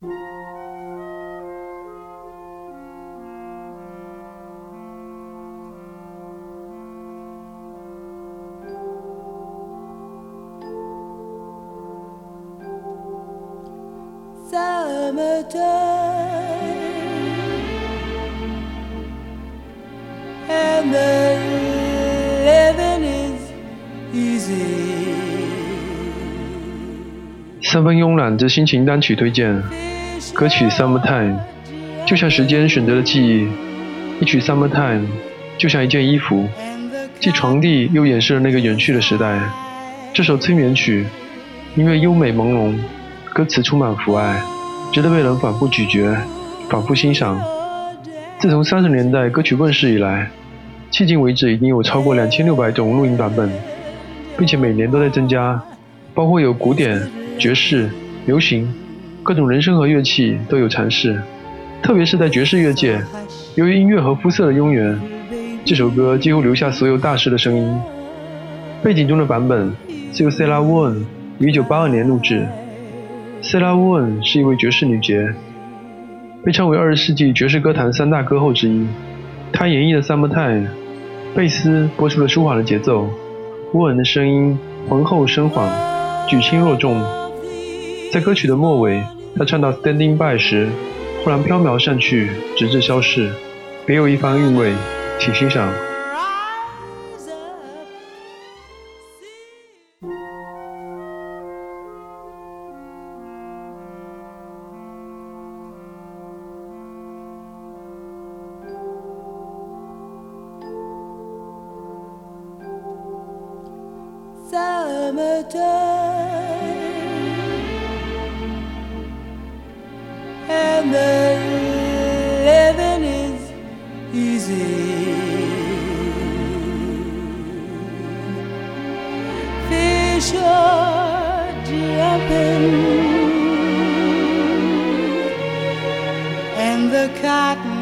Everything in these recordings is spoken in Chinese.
Ça me donne. Amen. 三分慵懒之心情单曲推荐，歌曲《Summertime》就像时间选择了记忆，一曲《Summertime》就像一件衣服，既传递又掩饰了那个远去的时代。这首催眠曲，音乐优美朦胧，歌词充满父爱，值得被人反复咀嚼、反复欣赏。自从三十年代歌曲问世以来，迄今为止已经有超过两千六百种录音版本，并且每年都在增加，包括有古典。爵士、流行，各种人声和乐器都有尝试，特别是在爵士乐界，由于音乐和肤色的渊源，这首歌几乎留下所有大师的声音。背景中的版本是由 Sarah Vaughan 于1982年录制。Sarah Vaughan 是一位爵士女杰，被称为二十世纪爵士歌坛三大歌后之一。她演绎的《Summertime》，贝斯播出了舒缓的节奏，沃恩的声音浑厚深缓，举轻若重。在歌曲的末尾，他唱到 “Standing by” 时，忽然飘渺散去，直至消逝，别有一番韵味，请欣赏。and the living is easy. Fish are jumping, and the cotton.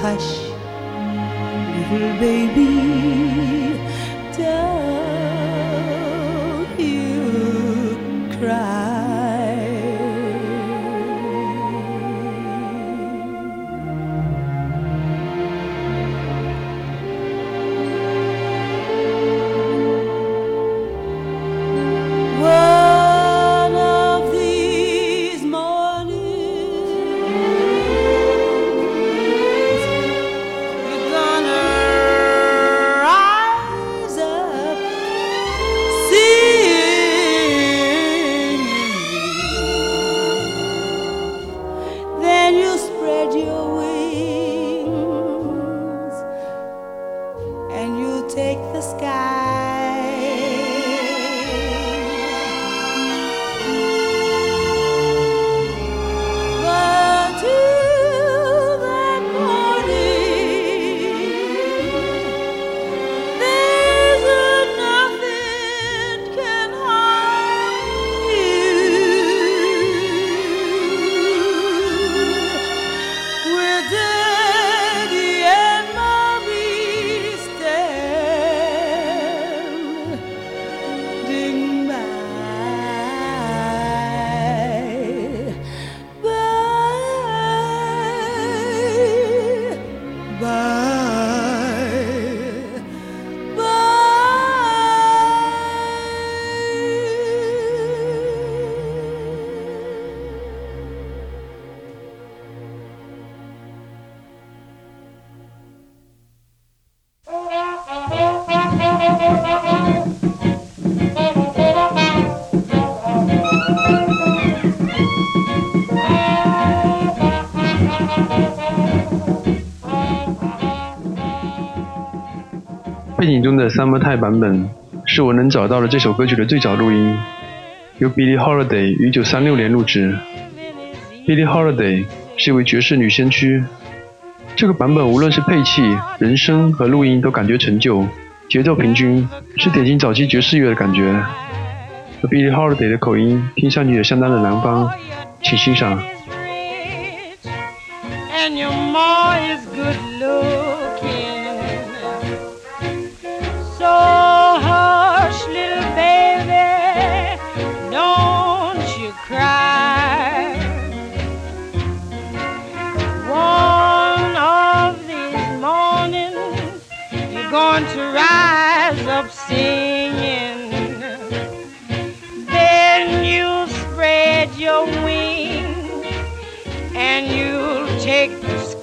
Hush, little baby, the sky. 背景中的 Summertime 版本是我能找到的这首歌曲的最早录音，由 Billie Holiday 于1936年录制。Billie Holiday 是一位爵士女先驱，这个版本无论是配器、人声和录音都感觉陈旧，节奏平均，是典型早期爵士乐的感觉。和 Billie Holiday 的口音听上去也相当的南方，请欣赏。and your ma is good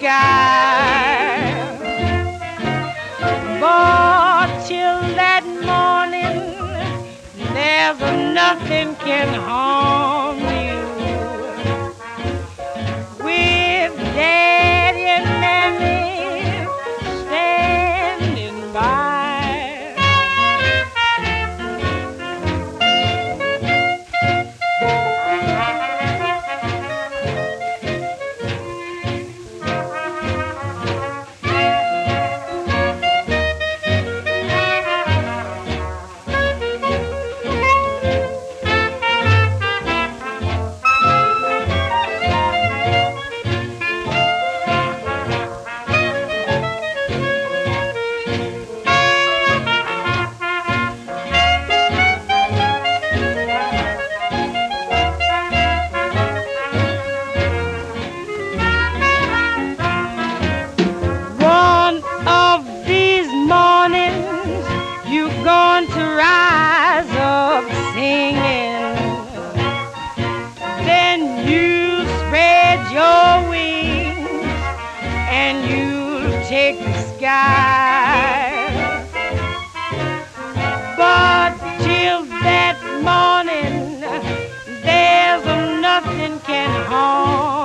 sky. But till that morning, there's nothing can harm and you'll take the sky. But till that morning, there's nothing can harm.